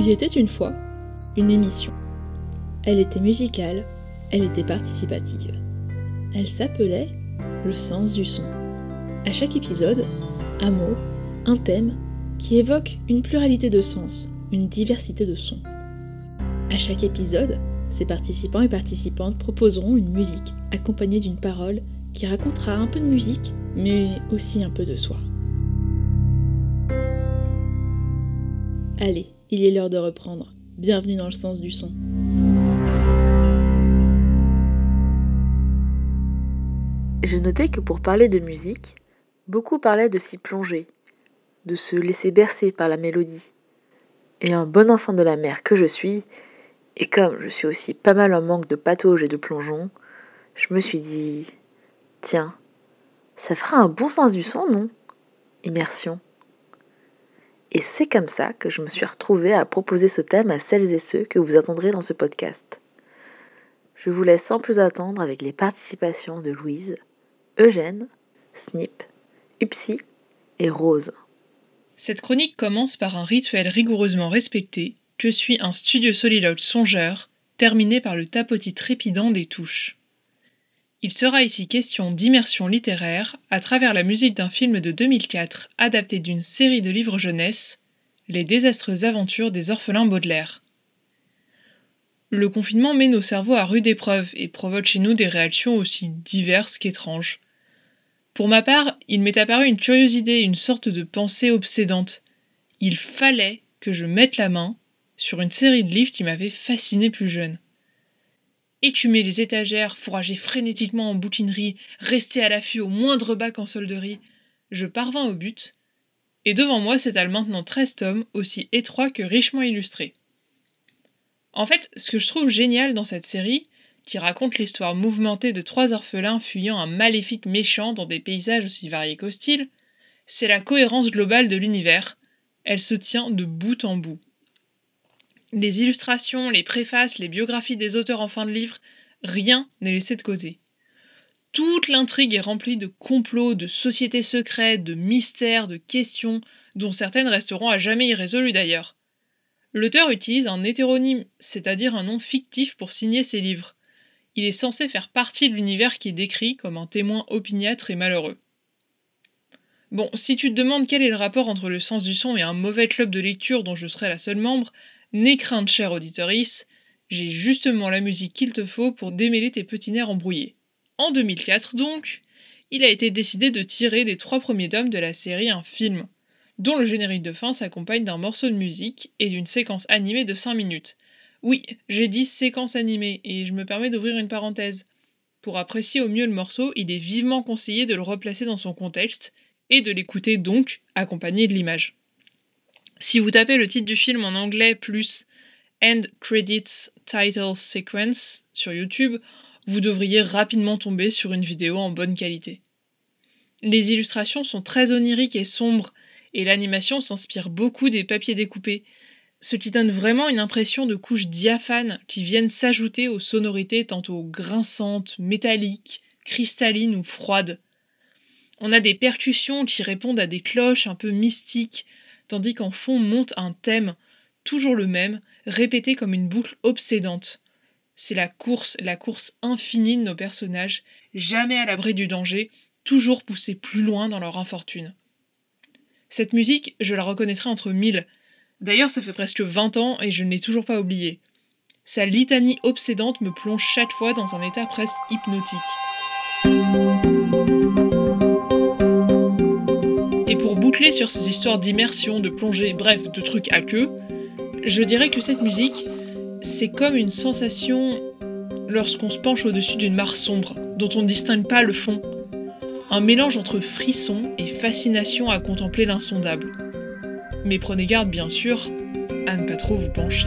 Il était une fois une émission. Elle était musicale, elle était participative. Elle s'appelait Le sens du son. À chaque épisode, un mot, un thème qui évoque une pluralité de sens, une diversité de sons. À chaque épisode, ces participants et participantes proposeront une musique accompagnée d'une parole qui racontera un peu de musique, mais aussi un peu de soi. Allez, il est l'heure de reprendre. Bienvenue dans le sens du son. Je notais que pour parler de musique, beaucoup parlaient de s'y plonger, de se laisser bercer par la mélodie. Et un bon enfant de la mer que je suis, et comme je suis aussi pas mal en manque de patauge et de plongeon, je me suis dit Tiens, ça fera un bon sens du son, non? Immersion. Et c'est comme ça que je me suis retrouvée à proposer ce thème à celles et ceux que vous attendrez dans ce podcast. Je vous laisse sans plus attendre avec les participations de Louise, Eugène, Snip, Upsi et Rose. Cette chronique commence par un rituel rigoureusement respecté. Je suis un studio soliloque songeur, terminé par le tapotis trépidant des touches. Il sera ici question d'immersion littéraire à travers la musique d'un film de 2004 adapté d'une série de livres jeunesse, Les désastreuses aventures des orphelins Baudelaire. Le confinement met nos cerveaux à rude épreuve et provoque chez nous des réactions aussi diverses qu'étranges. Pour ma part, il m'est apparu une curieuse idée, une sorte de pensée obsédante. Il fallait que je mette la main sur une série de livres qui m'avaient fasciné plus jeune écumer les étagères, fourrager frénétiquement en bouquinerie, rester à l'affût au moindre bac en solderie. Je parvins au but, et devant moi s'étale maintenant treize tomes, aussi étroits que richement illustrés. En fait, ce que je trouve génial dans cette série, qui raconte l'histoire mouvementée de trois orphelins fuyant un maléfique méchant dans des paysages aussi variés qu'hostiles, c'est la cohérence globale de l'univers. Elle se tient de bout en bout. Les illustrations, les préfaces, les biographies des auteurs en fin de livre, rien n'est laissé de côté. Toute l'intrigue est remplie de complots, de sociétés secrètes, de mystères, de questions, dont certaines resteront à jamais irrésolues d'ailleurs. L'auteur utilise un hétéronyme, c'est-à-dire un nom fictif pour signer ses livres. Il est censé faire partie de l'univers qui est décrit comme un témoin opiniâtre et malheureux. Bon, si tu te demandes quel est le rapport entre le sens du son et un mauvais club de lecture dont je serai la seule membre, N'aie crainte, cher auditorice, j'ai justement la musique qu'il te faut pour démêler tes petits nerfs embrouillés. En 2004, donc, il a été décidé de tirer des trois premiers tomes de la série un film, dont le générique de fin s'accompagne d'un morceau de musique et d'une séquence animée de 5 minutes. Oui, j'ai dit séquence animée, et je me permets d'ouvrir une parenthèse. Pour apprécier au mieux le morceau, il est vivement conseillé de le replacer dans son contexte, et de l'écouter donc accompagné de l'image. Si vous tapez le titre du film en anglais plus End Credits Title Sequence sur YouTube, vous devriez rapidement tomber sur une vidéo en bonne qualité. Les illustrations sont très oniriques et sombres, et l'animation s'inspire beaucoup des papiers découpés, ce qui donne vraiment une impression de couches diaphanes qui viennent s'ajouter aux sonorités tantôt grinçantes, métalliques, cristallines ou froides. On a des percussions qui répondent à des cloches un peu mystiques, tandis qu'en fond monte un thème, toujours le même, répété comme une boucle obsédante. C'est la course, la course infinie de nos personnages, jamais à l'abri du danger, toujours poussés plus loin dans leur infortune. Cette musique, je la reconnaîtrai entre mille. D'ailleurs, ça fait presque 20 ans et je ne l'ai toujours pas oubliée. Sa litanie obsédante me plonge chaque fois dans un état presque hypnotique. Sur ces histoires d'immersion, de plongée, bref, de trucs à queue, je dirais que cette musique, c'est comme une sensation lorsqu'on se penche au-dessus d'une mare sombre, dont on ne distingue pas le fond. Un mélange entre frisson et fascination à contempler l'insondable. Mais prenez garde, bien sûr, à ne pas trop vous pencher.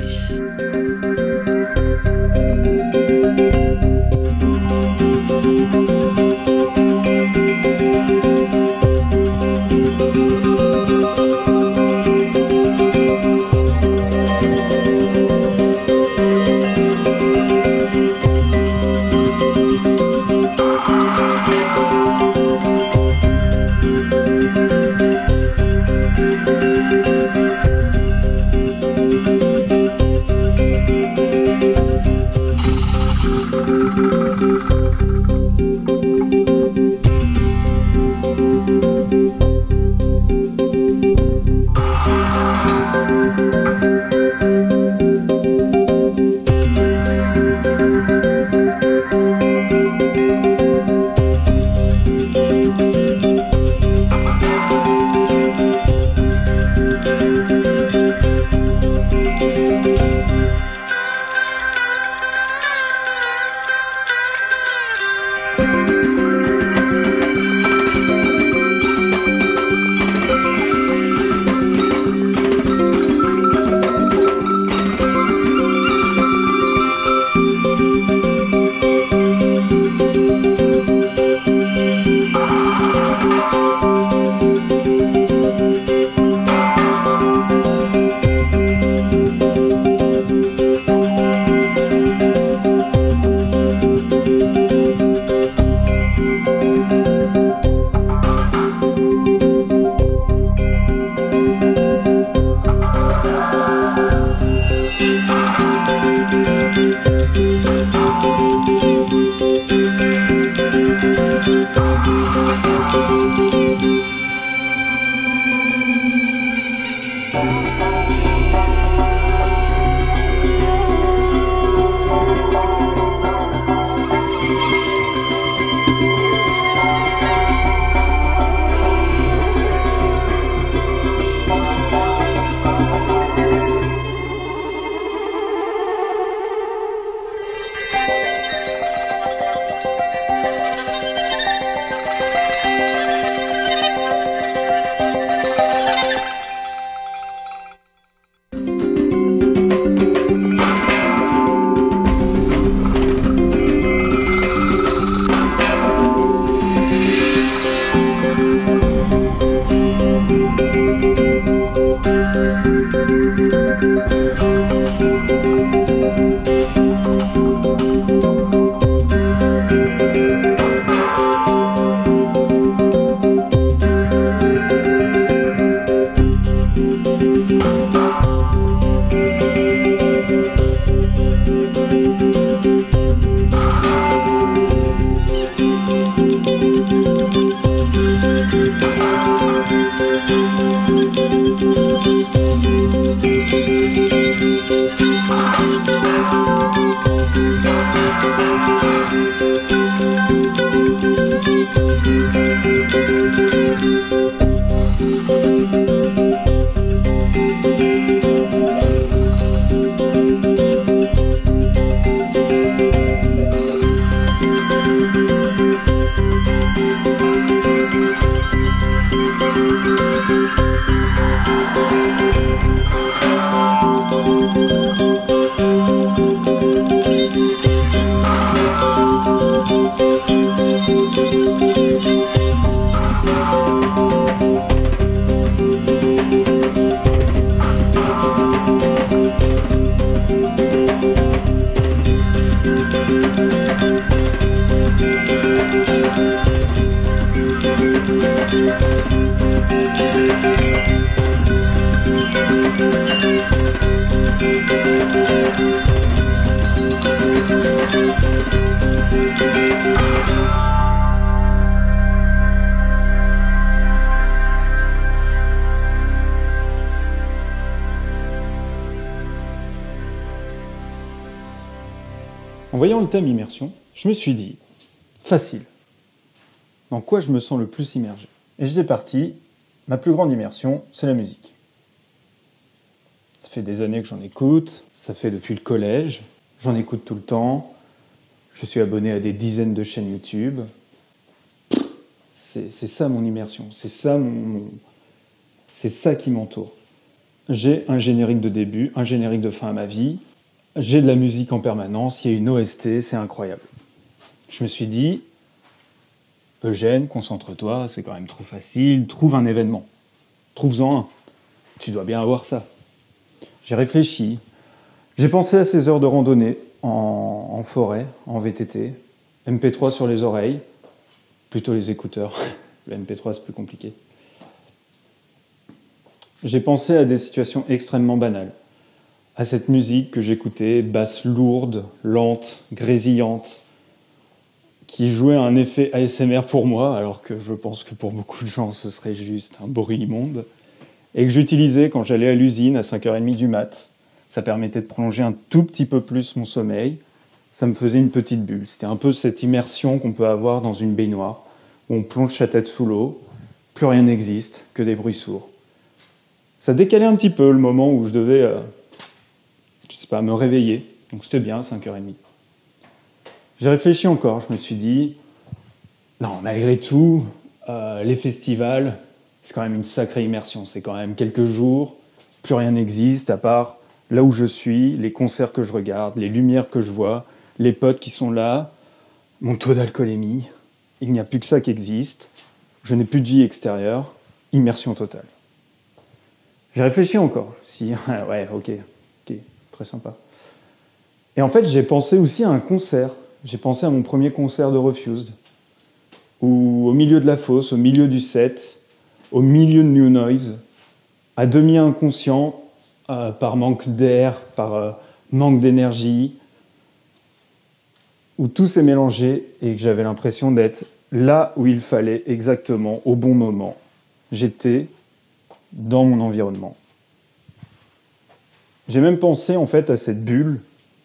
Voyant le thème immersion, je me suis dit, facile. Dans quoi je me sens le plus immergé? Et j'étais parti, ma plus grande immersion, c'est la musique. Ça fait des années que j'en écoute, ça fait depuis le collège, j'en écoute tout le temps, je suis abonné à des dizaines de chaînes YouTube. C'est ça mon immersion, c'est ça mon, mon c'est ça qui m'entoure. J'ai un générique de début, un générique de fin à ma vie, j'ai de la musique en permanence, il y a une OST, c'est incroyable. Je me suis dit, Eugène, concentre-toi, c'est quand même trop facile, trouve un événement. Trouve-en un. Tu dois bien avoir ça. J'ai réfléchi, j'ai pensé à ces heures de randonnée en, en forêt, en VTT, MP3 sur les oreilles, plutôt les écouteurs. Le MP3 c'est plus compliqué. J'ai pensé à des situations extrêmement banales à cette musique que j'écoutais, basse lourde, lente, grésillante, qui jouait un effet ASMR pour moi, alors que je pense que pour beaucoup de gens ce serait juste un bruit immonde, et que j'utilisais quand j'allais à l'usine à 5h30 du mat. Ça permettait de prolonger un tout petit peu plus mon sommeil, ça me faisait une petite bulle. C'était un peu cette immersion qu'on peut avoir dans une baignoire, où on plonge sa tête sous l'eau, plus rien n'existe, que des bruits sourds. Ça décalait un petit peu le moment où je devais euh, pas, me réveiller. Donc c'était bien, 5h30. J'ai réfléchi encore, je me suis dit, non, malgré tout, euh, les festivals, c'est quand même une sacrée immersion. C'est quand même quelques jours, plus rien n'existe à part là où je suis, les concerts que je regarde, les lumières que je vois, les potes qui sont là, mon taux d'alcoolémie. Il n'y a plus que ça qui existe. Je n'ai plus de vie extérieure. Immersion totale. J'ai réfléchi encore. Si, ouais, ok très sympa. Et en fait, j'ai pensé aussi à un concert. J'ai pensé à mon premier concert de Refused, où au milieu de la fosse, au milieu du set, au milieu de New Noise, à demi inconscient, euh, par manque d'air, par euh, manque d'énergie, où tout s'est mélangé et que j'avais l'impression d'être là où il fallait exactement, au bon moment. J'étais dans mon environnement. J'ai même pensé en fait à cette bulle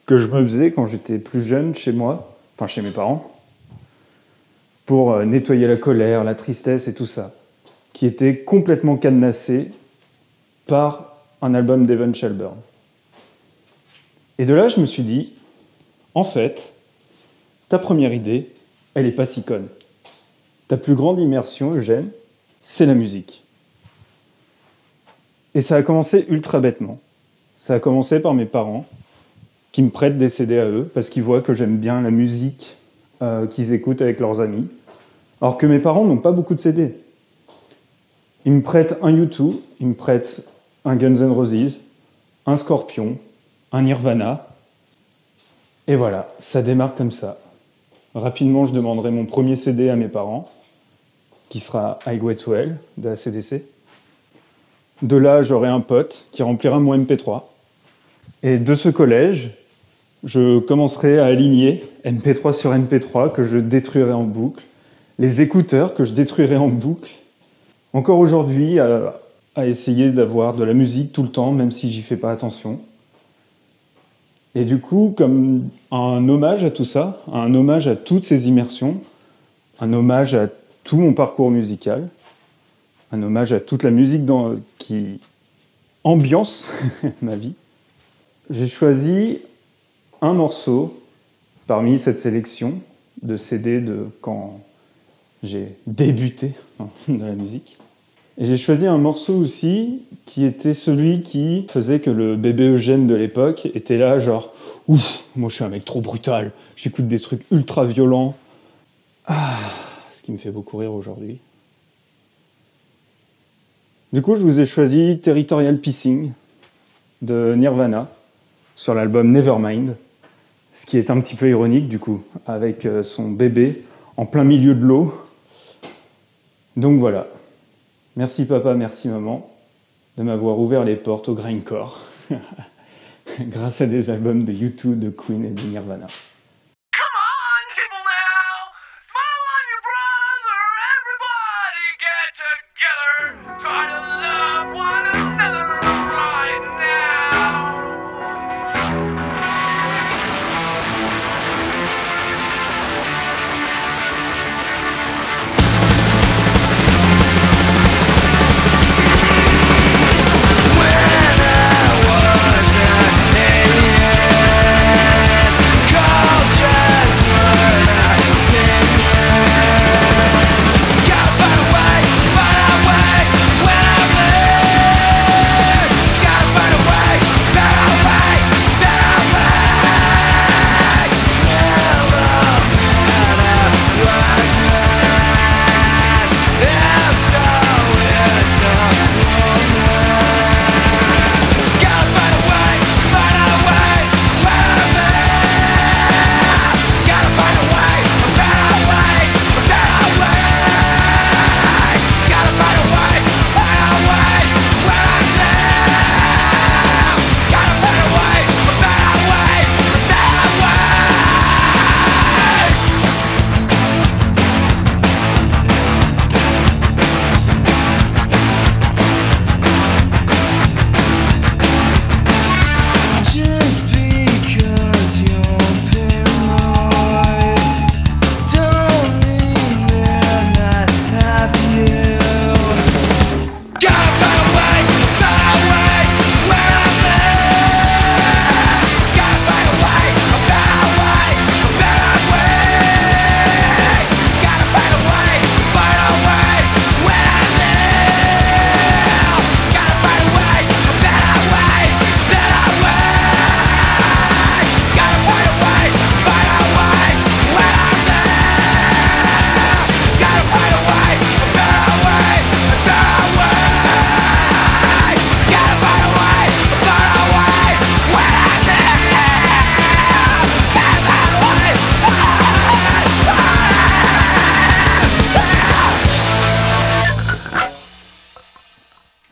que je me faisais quand j'étais plus jeune chez moi, enfin chez mes parents, pour euh, nettoyer la colère, la tristesse et tout ça, qui était complètement cadenassée par un album d'Evan Shelburne. Et de là, je me suis dit, en fait, ta première idée, elle n'est pas si conne. Ta plus grande immersion, Eugène, c'est la musique. Et ça a commencé ultra bêtement. Ça a commencé par mes parents, qui me prêtent des CD à eux, parce qu'ils voient que j'aime bien la musique euh, qu'ils écoutent avec leurs amis. Alors que mes parents n'ont pas beaucoup de CD. Ils me prêtent un U2, ils me prêtent un Guns N' Roses, un Scorpion, un Nirvana. Et voilà, ça démarre comme ça. Rapidement, je demanderai mon premier CD à mes parents, qui sera I Get Well de la CDC. De là, j'aurai un pote qui remplira mon MP3. Et de ce collège, je commencerai à aligner MP3 sur MP3 que je détruirai en boucle, les écouteurs que je détruirai en boucle, encore aujourd'hui à, essayer d'avoir de la musique tout le temps, même si j'y fais pas attention. Et du coup, comme un hommage à tout ça, un hommage à toutes ces immersions, un hommage à tout mon parcours musical, un hommage à toute la musique qui ambiance ma vie, j'ai choisi un morceau parmi cette sélection de CD de quand j'ai débuté dans la musique. Et j'ai choisi un morceau aussi qui était celui qui faisait que le bébé Eugène de l'époque était là, genre, ouf, moi je suis un mec trop brutal, j'écoute des trucs ultra violents. Ah, ce qui me fait beaucoup rire aujourd'hui. Du coup, je vous ai choisi Territorial Pissing de Nirvana sur l'album Nevermind, ce qui est un petit peu ironique du coup, avec euh, son bébé en plein milieu de l'eau. Donc voilà. Merci papa, merci maman de m'avoir ouvert les portes au grindcore grâce à des albums de YouTube, de Queen et de Nirvana.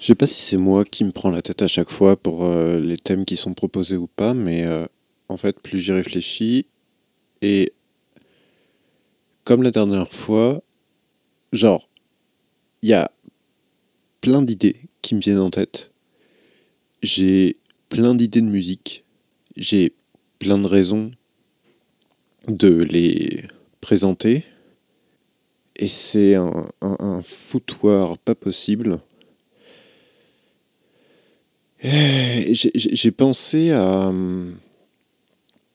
Je sais pas si c'est moi qui me prends la tête à chaque fois pour euh, les thèmes qui sont proposés ou pas, mais euh, en fait, plus j'y réfléchis, et comme la dernière fois, genre, il y a plein d'idées qui me viennent en tête. J'ai plein d'idées de musique. J'ai plein de raisons de les présenter. Et c'est un, foutoir pas possible. Eh, j'ai pensé à,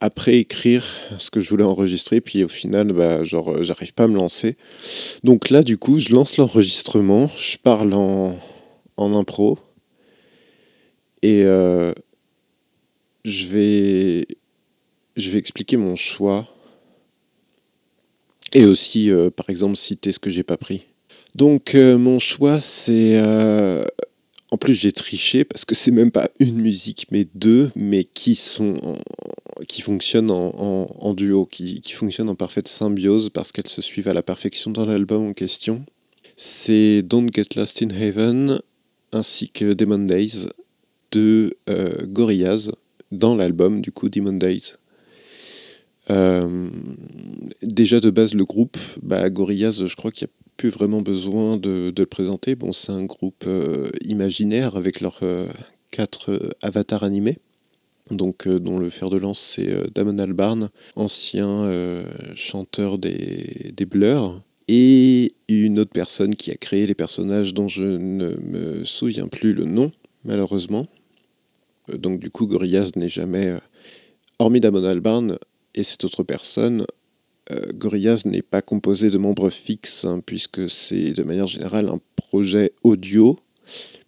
après écrire ce que je voulais enregistrer, puis au final, bah, genre, j'arrive pas à me lancer. Donc là, du coup, je lance l'enregistrement, je parle en, impro, et euh, je, vais, je vais expliquer mon choix, et aussi, euh, par exemple, citer ce que j'ai pas pris. Donc, euh, mon choix, c'est en plus, j'ai triché parce que c'est même pas une musique, mais deux, mais qui sont qui fonctionnent en, duo, qui, fonctionnent en parfaite symbiose parce qu'elles se suivent à la perfection dans l'album en question. C'est Don't Get Lost in Heaven ainsi que Demon Days de euh, Gorillaz dans l'album du coup Demon Days. Euh, déjà de base le groupe, bah, Gorillaz, je crois qu'il y a plus vraiment besoin de, le présenter. Bon, c'est un groupe imaginaire avec leurs quatre avatars animés. Donc, dont le fer de lance c'est Damon Albarn, ancien chanteur des, des Blurs, et une autre personne qui a créé les personnages dont je ne me souviens plus le nom, malheureusement. Euh, donc du coup, Gorillaz n'est jamais, euh, hormis Damon Albarn et cette autre personne, euh, Gorillaz n'est pas composé de membres fixes, hein, puisque c'est de manière générale un projet audio,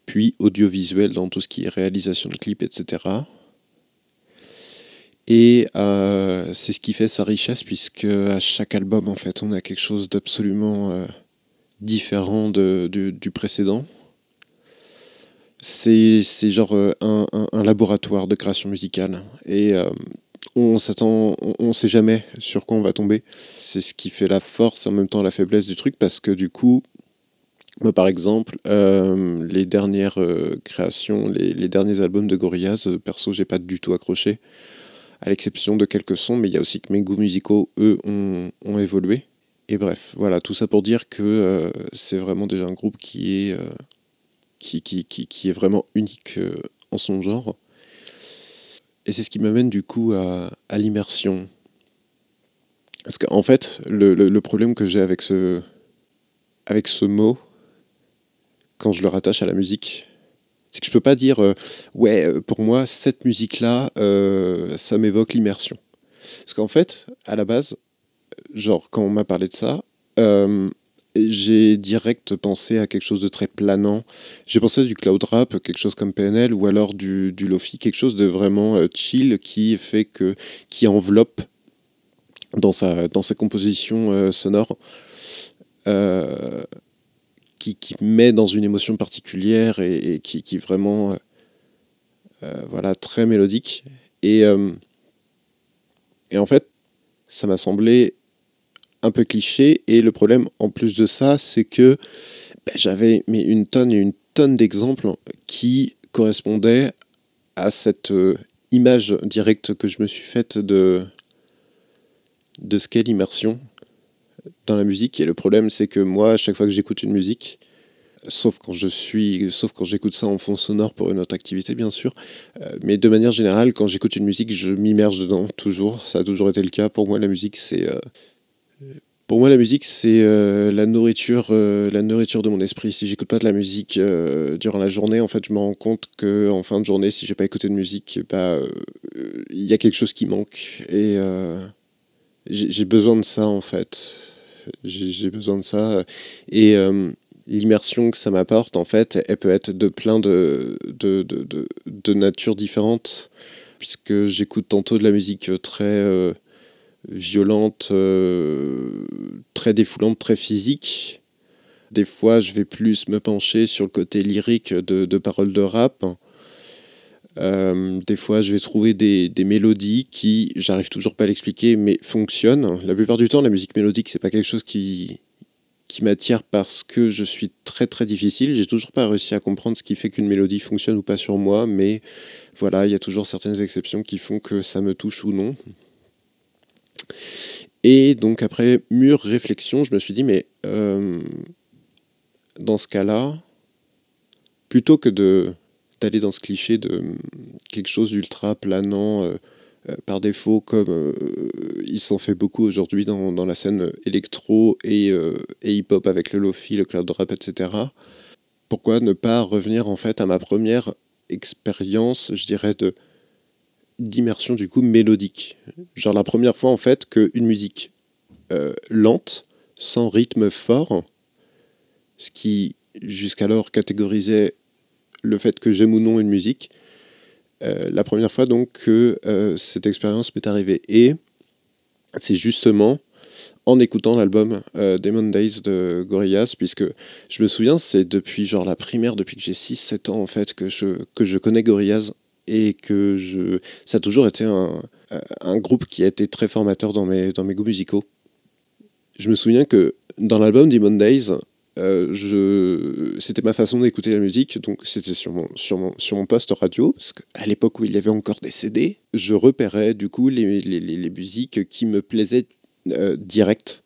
puis audiovisuel dans tout ce qui est réalisation de clips, etc. Et euh, c'est ce qui fait sa richesse, puisque à chaque album, en fait, on a quelque chose d'absolument euh, différent du, précédent. C'est genre euh, un, laboratoire de création musicale. Et on s'attend, on sait jamais sur quoi on va tomber. C'est ce qui fait la force et en même temps la faiblesse du truc, parce que du coup, moi, par exemple, les dernières créations, les, derniers albums de Gorillaz, perso, j'ai pas du tout accroché à l'exception de quelques sons, mais il y a aussi que mes goûts musicaux, eux, ont, évolué. Et bref, voilà, tout ça pour dire que euh, c'est vraiment déjà un groupe qui est, euh, qui, qui, qui, est vraiment unique euh, en son genre. Et c'est ce qui m'amène du coup à, l'immersion. Parce qu'en fait, le, problème que j'ai avec ce, avec ce mot, quand je le rattache à la musique, c'est que je peux pas dire euh, ouais euh, pour moi cette musique là euh, ça m'évoque l'immersion parce qu'en fait à la base genre quand on m'a parlé de ça j'ai direct pensé à quelque chose de très planant. J'ai pensé à du cloud rap, quelque chose comme PNL, ou alors du, du lofi, quelque chose de vraiment chill qui fait que qui enveloppe dans sa dans sa composition sonore qui, met dans une émotion particulière et, qui, qui, vraiment euh, euh, voilà très mélodique et euh, et en fait ça m'a semblé un peu cliché et le problème en plus de ça c'est que ben, j'avais une tonne et une tonne d'exemples qui correspondaient à cette image directe que je me suis faite de de ce qu'est l'immersion dans la musique. Et le problème, c'est que moi, à chaque fois que j'écoute une musique, sauf quand je suis, sauf quand j'écoute ça en fond sonore pour une autre activité, bien sûr. Euh, mais de manière générale, quand j'écoute une musique, je m'immerge dedans toujours. Ça a toujours été le cas. Pour moi, la musique, c'est euh, pour moi, la musique, c'est euh, la nourriture, la nourriture de mon esprit. Si j'écoute pas de la musique durant la journée, en fait, je me rends compte que en fin de journée, si j'ai pas écouté de musique, bah, il y a quelque chose qui manque et j'ai besoin de ça en fait j'ai besoin de ça. Et euh, l'immersion que ça m'apporte, en fait, elle peut être de plein de, de, de, de, natures différentes, puisque j'écoute tantôt de la musique très euh, violente, euh, très défoulante, très physique. Des fois, je vais plus me pencher sur le côté lyrique de, de paroles de rap. Euh, des fois, je vais trouver des, mélodies qui, j'arrive toujours pas à l'expliquer, mais fonctionnent. La plupart du temps, la musique mélodique, c'est pas quelque chose qui, qui m'attire parce que je suis très très difficile. J'ai toujours pas réussi à comprendre ce qui fait qu'une mélodie fonctionne ou pas sur moi, mais voilà, il y a toujours certaines exceptions qui font que ça me touche ou non. Et donc après mûre réflexion, je me suis dit, mais euh, dans ce cas-là, plutôt que d'aller dans ce cliché de quelque chose d'ultra planant euh, euh, par défaut, comme il s'en fait beaucoup aujourd'hui dans, dans, la scène électro et, et hip-hop avec le lofi, le cloud rap, etc. Pourquoi ne pas revenir en fait à ma première expérience, je dirais, de d'immersion du coup mélodique. Genre la première fois en fait qu'une musique lente, sans rythme fort, ce qui jusqu'alors catégorisait le fait que j'aime ou non une musique. Euh, la première fois donc que euh, cette expérience m'est arrivée. Et c'est justement en écoutant l'album euh, Demon Days de Gorillaz, puisque je me souviens, c'est depuis genre la primaire, depuis que j'ai 6-7 ans en fait, que je, que je connais Gorillaz et que je, ça a toujours été un, groupe qui a été très formateur dans mes, dans mes goûts musicaux. Je me souviens que dans l'album Demon Days, euh, je... c'était ma façon d'écouter la musique, donc c'était sur mon, sur, mon, sur mon poste radio, parce qu'à l'époque où il y avait encore des CD, je repérais du coup les, les, les musiques qui me plaisaient euh, direct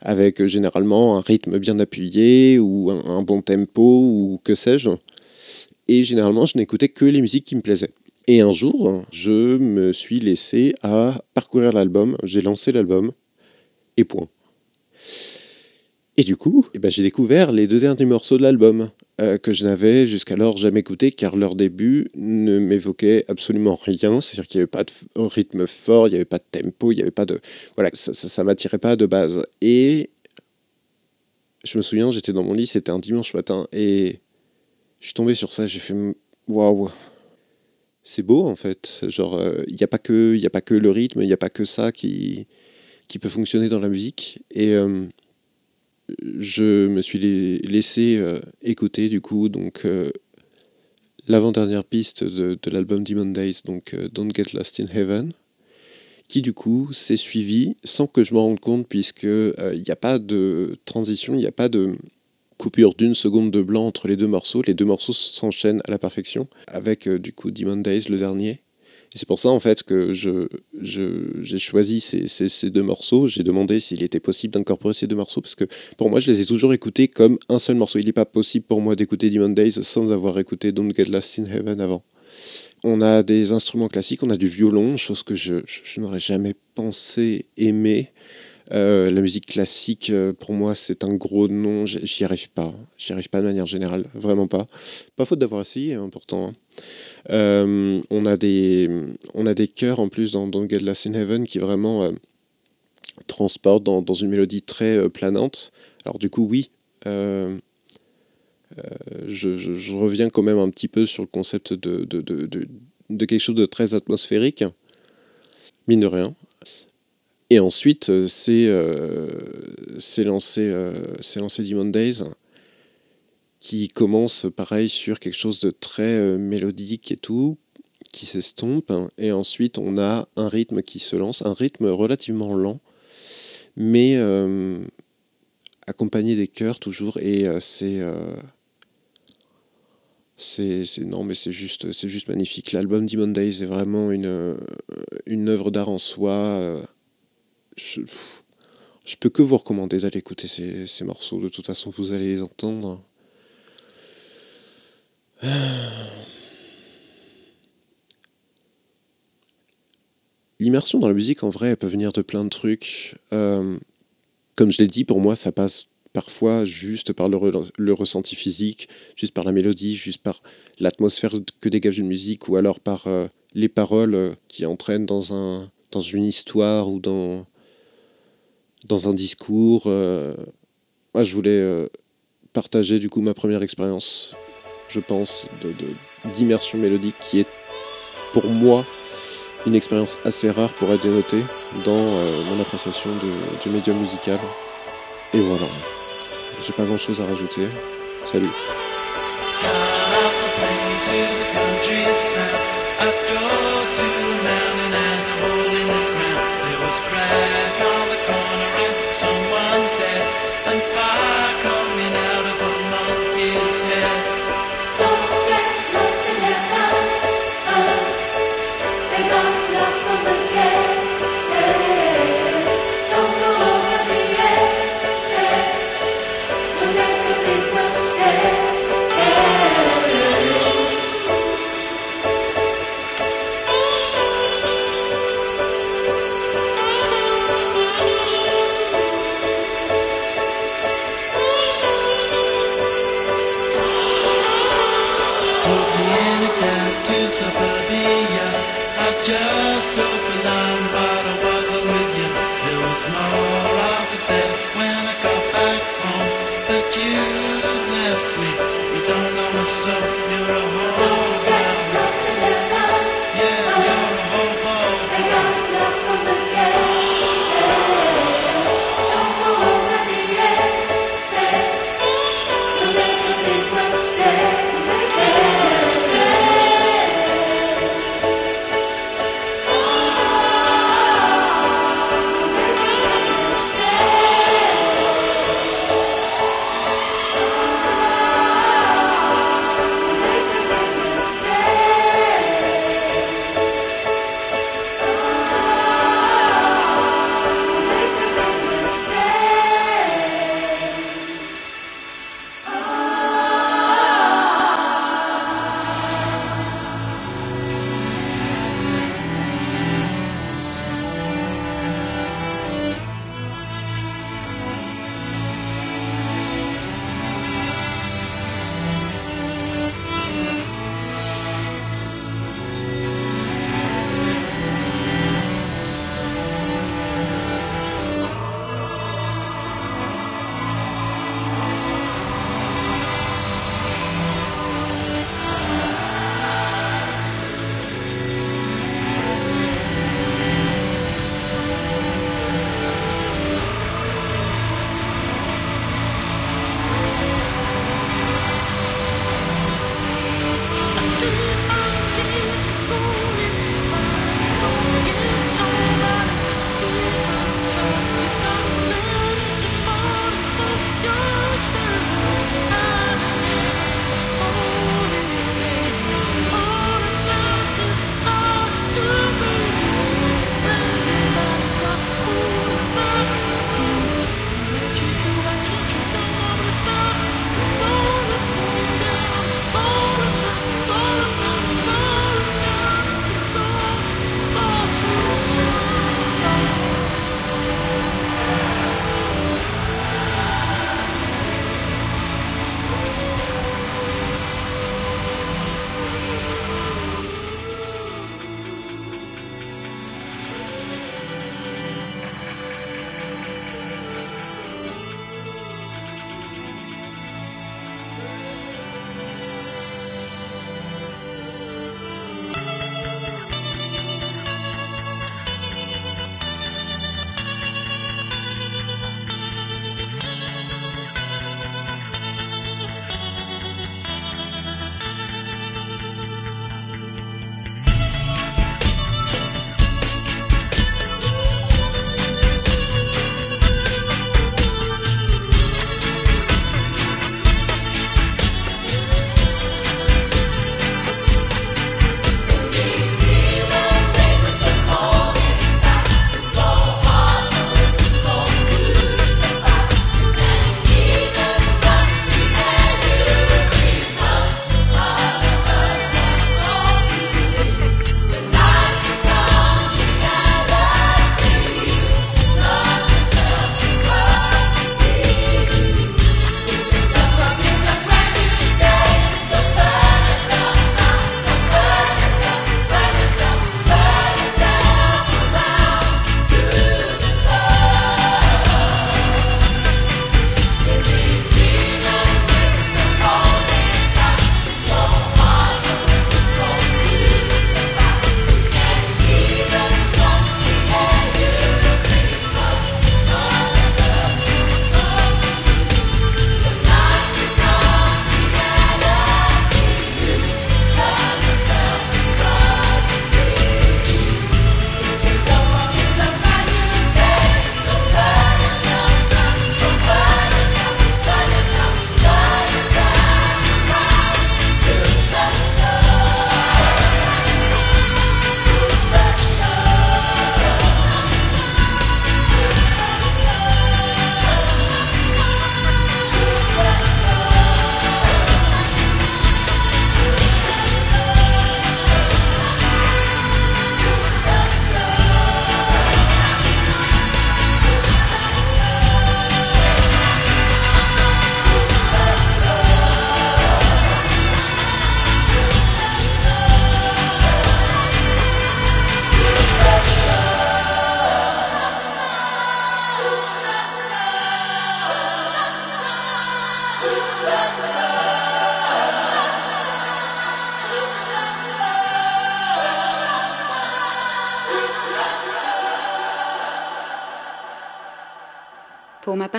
avec généralement un rythme bien appuyé ou un bon tempo ou que sais-je. Et généralement, je n'écoutais que les musiques qui me plaisaient. Et un jour, je me suis laissé à parcourir l'album, j'ai lancé l'album, et point. Et du coup, eh ben, j'ai découvert les deux derniers morceaux de l'album euh, que je n'avais jusqu'alors jamais écoutés car leur début ne m'évoquait absolument rien. C'est-à-dire qu'il n'y avait pas de rythme fort, il n'y avait pas de tempo, il n'y avait pas de. Voilà, ça ne m'attirait pas de base. Et je me souviens, j'étais dans mon lit, c'était un dimanche matin et je suis tombé sur ça, j'ai fait waouh. C'est beau en fait. Genre, euh, il n'y a, pas que, a pas que le rythme, il n'y a pas que ça qui, qui peut fonctionner dans la musique. Et. Euh, je me suis laissé euh, écouter du coup donc l'avant-dernière piste de, l'album Demon Days, donc Don't Get Lost in Heaven, qui du coup s'est suivi sans que je m'en rende compte puisque il n'y a pas de transition, il n'y a pas de coupure d'une seconde de blanc entre les deux morceaux. Les deux morceaux s'enchaînent à la perfection avec du coup Demon Days le dernier et c'est pour ça en fait que je, j'ai choisi ces, ces, deux morceaux. J'ai demandé s'il était possible d'incorporer ces deux morceaux parce que pour moi je les ai toujours écoutés comme un seul morceau. Il n'est pas possible pour moi d'écouter Demon Days sans avoir écouté Don't Get Lost in Heaven avant. On a des instruments classiques, on a du violon, chose que je, je n'aurais jamais pensé aimer. Euh, la musique classique, euh, pour moi, c'est un gros nom. J'y arrive pas. J'y arrive pas de manière générale. Vraiment pas. Pas faute d'avoir essayé, important. Hein. Euh, on, a des, on a des chœurs en plus dans Don't Get Lost in Heaven qui vraiment transportent dans, une mélodie très planante. Alors, du coup, oui. Je, reviens quand même un petit peu sur le concept de, de, de quelque chose de très atmosphérique. Mine de rien. Et ensuite, euh, c'est euh, lancé, euh, lancé Demon Days, qui commence pareil sur quelque chose de très mélodique et tout, qui s'estompe. Et ensuite, on a un rythme qui se lance, un rythme relativement lent, mais accompagné des chœurs toujours. Et c'est c'est non mais c'est juste c'est juste magnifique l'album Demon Days est vraiment une une œuvre d'art en soi je, peux que vous recommander d'aller écouter ces, morceaux. De toute façon, vous allez les entendre. L'immersion dans la musique, en vrai, elle peut venir de plein de trucs. Euh, comme je l'ai dit, pour moi, ça passe parfois juste par le, le, ressenti physique, juste par la mélodie, juste par l'atmosphère que dégage une musique, ou alors par euh, les paroles euh, qui entraînent dans, un, dans une histoire ou dans, dans un discours. Euh, je voulais euh, partager du coup ma première expérience, je pense, d'immersion de, mélodique qui est pour moi une expérience assez rare pour être dénotée dans euh, mon appréciation du médium musical. Et voilà, j'ai pas grand chose à rajouter. Salut.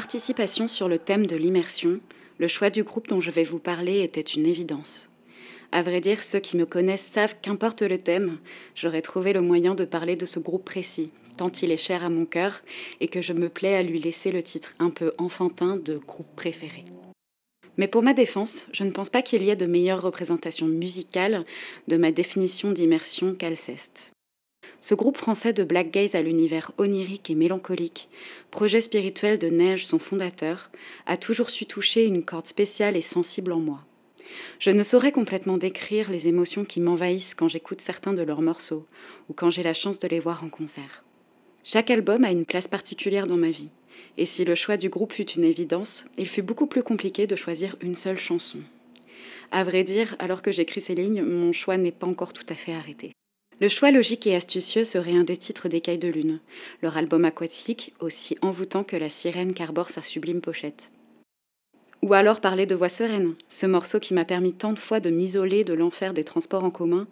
Participation sur le thème de l'immersion, le choix du groupe dont je vais vous parler était une évidence. À vrai dire, ceux qui me connaissent savent qu'importe le thème, j'aurais trouvé le moyen de parler de ce groupe précis, tant il est cher à mon cœur et que je me plais à lui laisser le titre un peu enfantin de groupe préféré. Mais pour ma défense, je ne pense pas qu'il y ait de meilleure représentation musicale de ma définition d'immersion qu'Alceste. Ce groupe français de black gaze à l'univers onirique et mélancolique, projet spirituel de Neige, son fondateur, a toujours su toucher une corde spéciale et sensible en moi. Je ne saurais complètement décrire les émotions qui m'envahissent quand j'écoute certains de leurs morceaux ou quand j'ai la chance de les voir en concert. Chaque album a une place particulière dans ma vie, et si le choix du groupe fut une évidence, il fut beaucoup plus compliqué de choisir une seule chanson. À vrai dire, alors que j'écris ces lignes, mon choix n'est pas encore tout à fait arrêté. Le choix logique et astucieux serait un des titres d'Écailles de Lune, leur album aquatique aussi envoûtant que la sirène qu'arbore sa sublime pochette. Ou alors parler de Voix sereine, ce morceau qui m'a permis tant de fois de m'isoler de l'enfer des transports en commun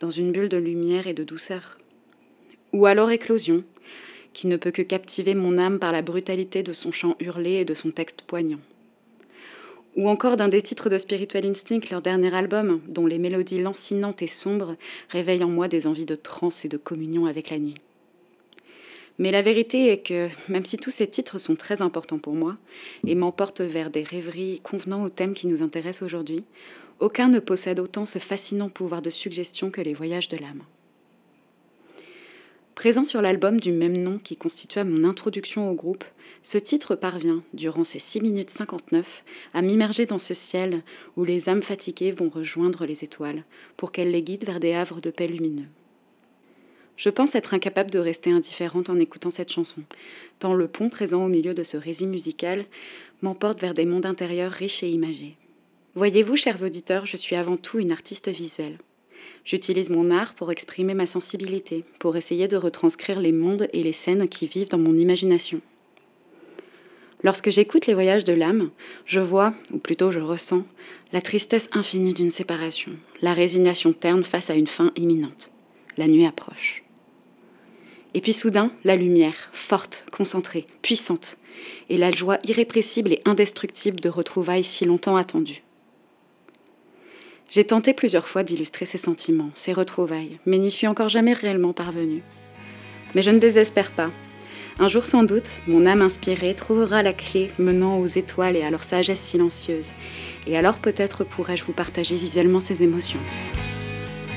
dans une bulle de lumière et de douceur. Ou alors Éclosion, qui ne peut que captiver mon âme par la brutalité de son chant hurlé et de son texte poignant. Ou encore d'un des titres de Spiritual Instinct, leur dernier album, dont les mélodies lancinantes et sombres réveillent en moi des envies de transe et de communion avec la nuit. Mais la vérité est que, même si tous ces titres sont très importants pour moi et m'emportent vers des rêveries convenant au thème qui nous intéresse aujourd'hui, aucun ne possède autant ce fascinant pouvoir de suggestion que les voyages de l'âme. Présent sur l'album du même nom qui constitua mon introduction au groupe, ce titre parvient, durant ces 6 minutes 59, à m'immerger dans ce ciel où les âmes fatiguées vont rejoindre les étoiles pour qu'elles les guident vers des havres de paix lumineux. Je pense être incapable de rester indifférente en écoutant cette chanson, tant le pont présent au milieu de ce récit musical m'emporte vers des mondes intérieurs riches et imagés. Voyez-vous, chers auditeurs, je suis avant tout une artiste visuelle. J'utilise mon art pour exprimer ma sensibilité, pour essayer de retranscrire les mondes et les scènes qui vivent dans mon imagination. Lorsque j'écoute les voyages de l'âme, je vois, ou plutôt je ressens, la tristesse infinie d'une séparation, la résignation terne face à une fin imminente. La nuit approche. Et puis soudain, la lumière, forte, concentrée, puissante, et la joie irrépressible et indestructible de retrouvailles si longtemps attendues. J'ai tenté plusieurs fois d'illustrer ces sentiments, ces retrouvailles, mais n'y suis encore jamais réellement parvenue. Mais je ne désespère pas. Un jour sans doute, mon âme inspirée trouvera la clé menant aux étoiles et à leur sagesse silencieuse, et alors peut-être pourrai-je vous partager visuellement ces émotions.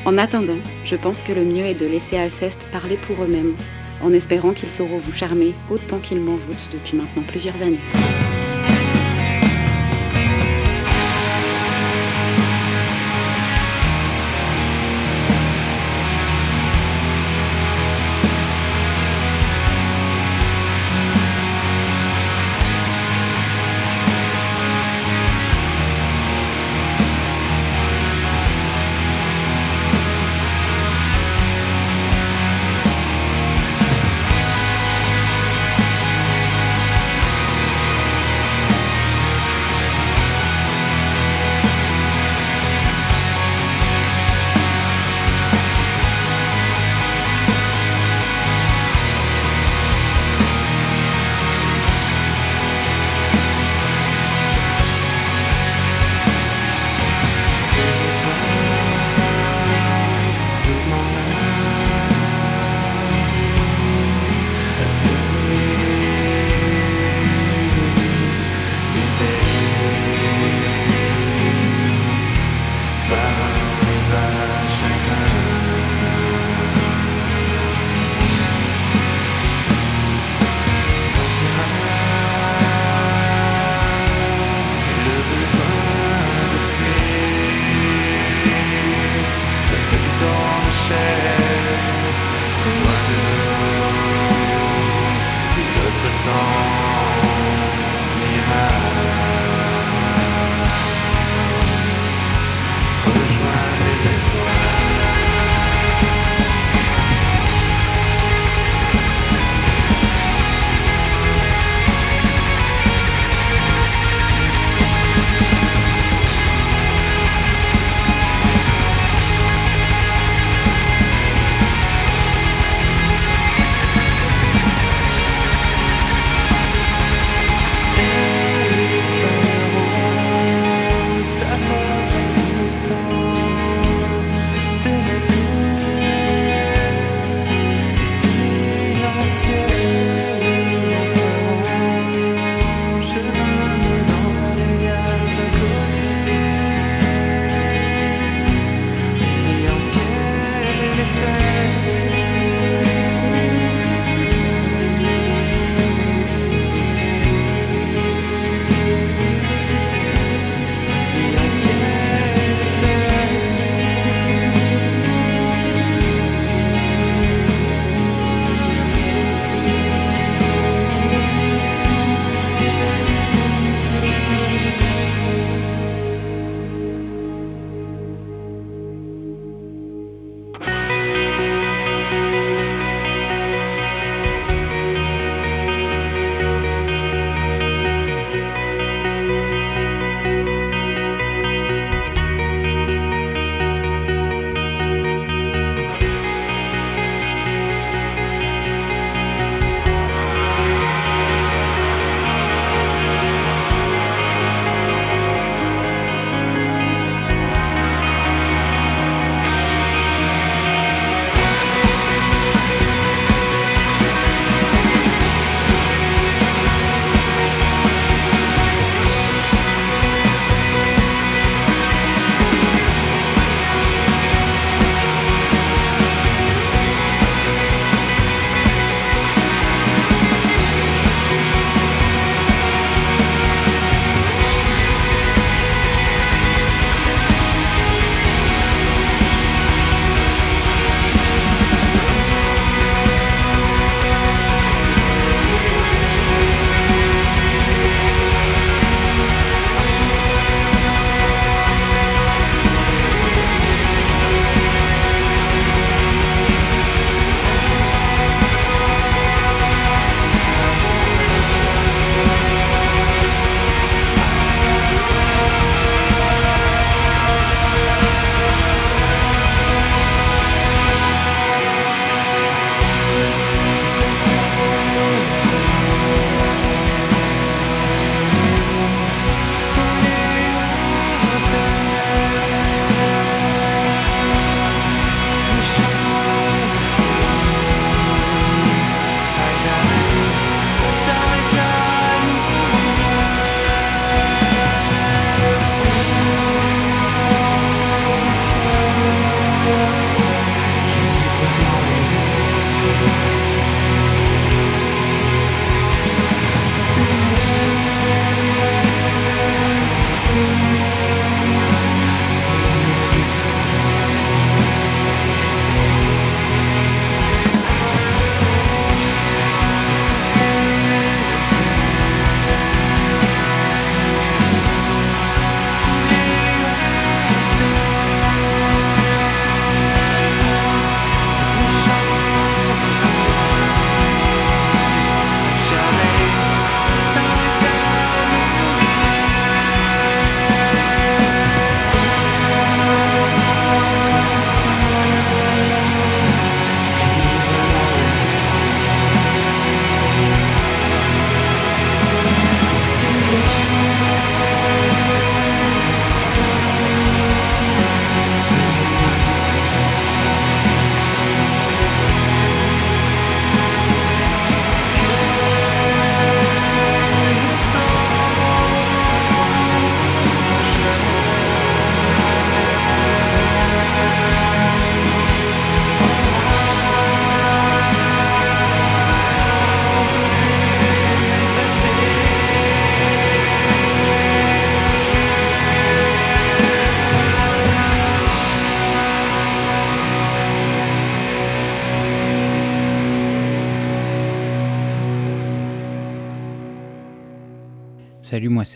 En attendant, je pense que le mieux est de laisser Alceste parler pour eux-mêmes, en espérant qu'ils sauront vous charmer autant qu'ils m'envoûtent depuis maintenant plusieurs années.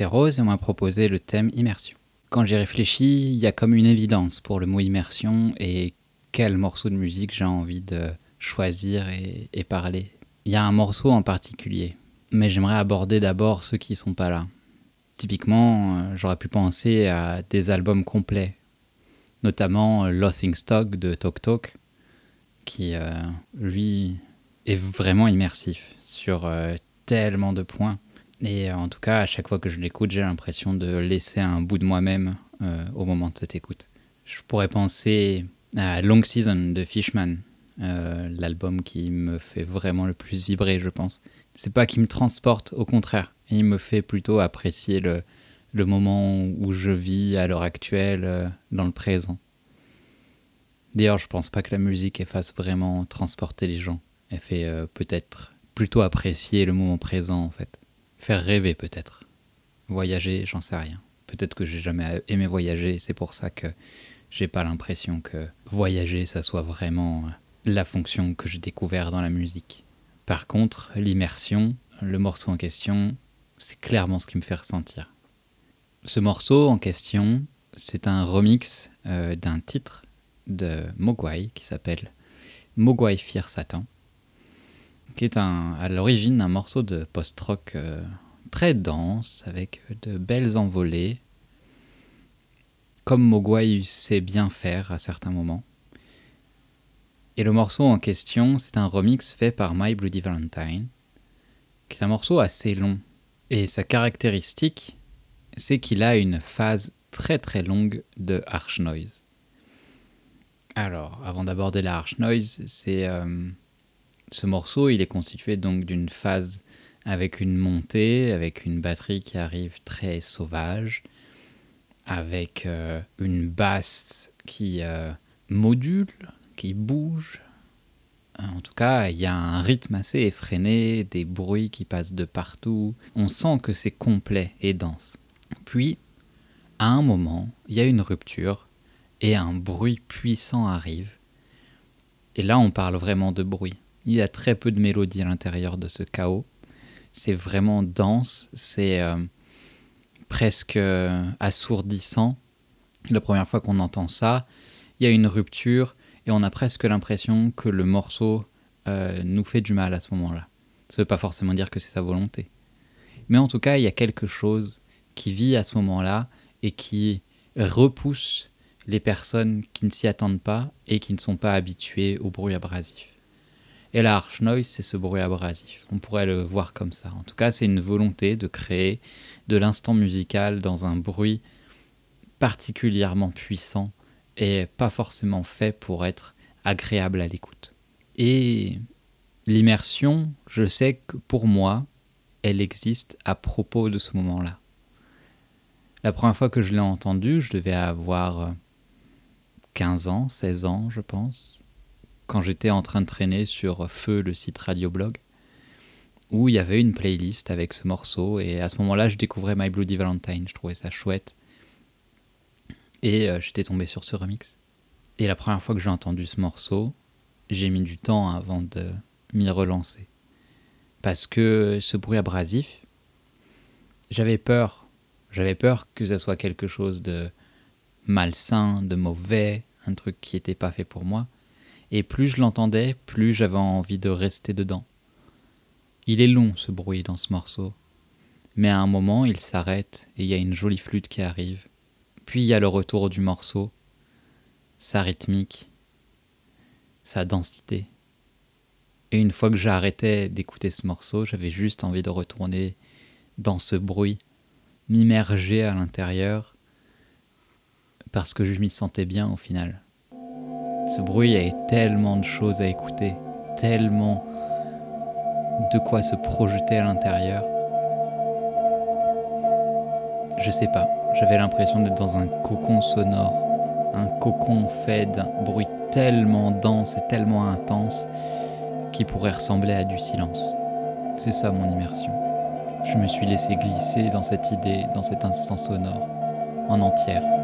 Rose et on m'a proposé le thème immersion. Quand j'y réfléchis, il y a comme une évidence pour le mot immersion et quel morceau de musique j'ai envie de choisir et, parler. Il y a un morceau en particulier, mais j'aimerais aborder d'abord ceux qui sont pas là. Typiquement, euh, j'aurais pu penser à des albums complets, notamment euh, Lost Stock de Tok Tok, qui euh, lui est vraiment immersif sur tellement de points. Et en tout cas, à chaque fois que je l'écoute, j'ai l'impression de laisser un bout de moi-même au moment de cette écoute. Je pourrais penser à Long Season de Fishman, l'album qui me fait vraiment le plus vibrer, je pense. C'est pas qui me transporte, au contraire il me fait plutôt apprécier le, moment où je vis à l'heure actuelle, euh, dans le présent. D'ailleurs, je pense pas que la musique fasse vraiment transporter les gens. Elle fait euh, peut-être plutôt apprécier le moment présent, en fait. Faire rêver, peut-être. Voyager, j'en sais rien. Peut-être que j'ai jamais aimé voyager, c'est pour ça que j'ai pas l'impression que voyager, ça soit vraiment euh, la fonction que j'ai découvert dans la musique. Par contre, l'immersion, le morceau en question, c'est clairement ce qui me fait ressentir. Ce morceau en question, c'est un remix euh, d'un titre de Mogwai qui s'appelle Mogwai Fear Satan, qui est à l'origine un morceau de post-rock euh, très dense, avec de belles envolées, comme Mogwai sait bien faire à certains moments. Et le morceau en question, c'est un remix fait par My Bloody Valentine, qui est un morceau assez long, et sa caractéristique, c'est qu'il a une phase très très longue de harsh noise. Alors, avant d'aborder la harsh noise, c'est euh, ce morceau, il est constitué donc d'une phase avec une montée, avec une batterie qui arrive très sauvage, avec euh, une basse qui euh, module, qui bouge, en tout cas, il y a un rythme assez effréné, des bruits qui passent de partout. On sent que c'est complet et dense. Puis, à un moment, il y a une rupture et un bruit puissant arrive. Et là, on parle vraiment de bruit. Il y a très peu de mélodie à l'intérieur de ce chaos. C'est vraiment dense, c'est euh, presque euh, assourdissant. La première fois qu'on entend ça, il y a une rupture et on a presque l'impression que le morceau euh, nous fait du mal à ce moment-là. Ça ne veut pas forcément dire que c'est sa volonté. Mais en tout cas, il y a quelque chose qui vit à ce moment-là et qui repousse les personnes qui ne s'y attendent pas et qui ne sont pas habituées au bruit abrasif. Et la harsh noise, c'est ce bruit abrasif. On pourrait le voir comme ça. En tout cas, c'est une volonté de créer de l'instant musical dans un bruit particulièrement puissant et pas forcément fait pour être agréable à l'écoute. Et l'immersion, je sais que pour moi, elle existe à propos de ce moment-là. La première fois que je l'ai entendu, je devais avoir 15 ans, 16 ans, je pense, quand j'étais en train de traîner sur Feu, le site Radioblog, où il y avait une playlist avec ce morceau, et à ce moment-là, je découvrais My Bloody Valentine, je trouvais ça chouette. Et euh, j'étais tombé sur ce remix. Et la première fois que j'ai entendu ce morceau, j'ai mis du temps avant de m'y relancer. Parce que ce bruit abrasif, j'avais peur. J'avais peur que ça soit quelque chose de malsain, de mauvais, un truc qui n'était pas fait pour moi. Et plus je l'entendais, plus j'avais envie de rester dedans. Il est long ce bruit dans ce morceau. Mais à un moment, il s'arrête et il y a une jolie flûte qui arrive. Puis il y a le retour du morceau, sa rythmique, sa densité. Et une fois que j'arrêtais d'écouter ce morceau, j'avais juste envie de retourner dans ce bruit, m'immerger à l'intérieur, parce que je m'y sentais bien au final. Ce bruit avait tellement de choses à écouter, tellement de quoi se projeter à l'intérieur. Je sais pas, j'avais l'impression d'être dans un cocon sonore, un cocon fait d'un bruit tellement dense et tellement intense qui pourrait ressembler à du silence. C'est ça mon immersion. Je me suis laissé glisser dans cette idée, dans cet instant sonore, en entière.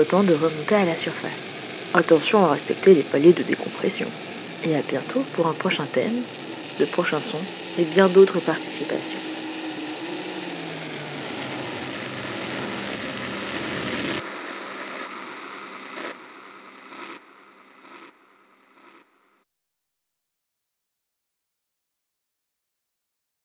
Temps de remonter à la surface. Attention à respecter les paliers de décompression. Et à bientôt pour un prochain thème, de prochains sons et bien d'autres participations.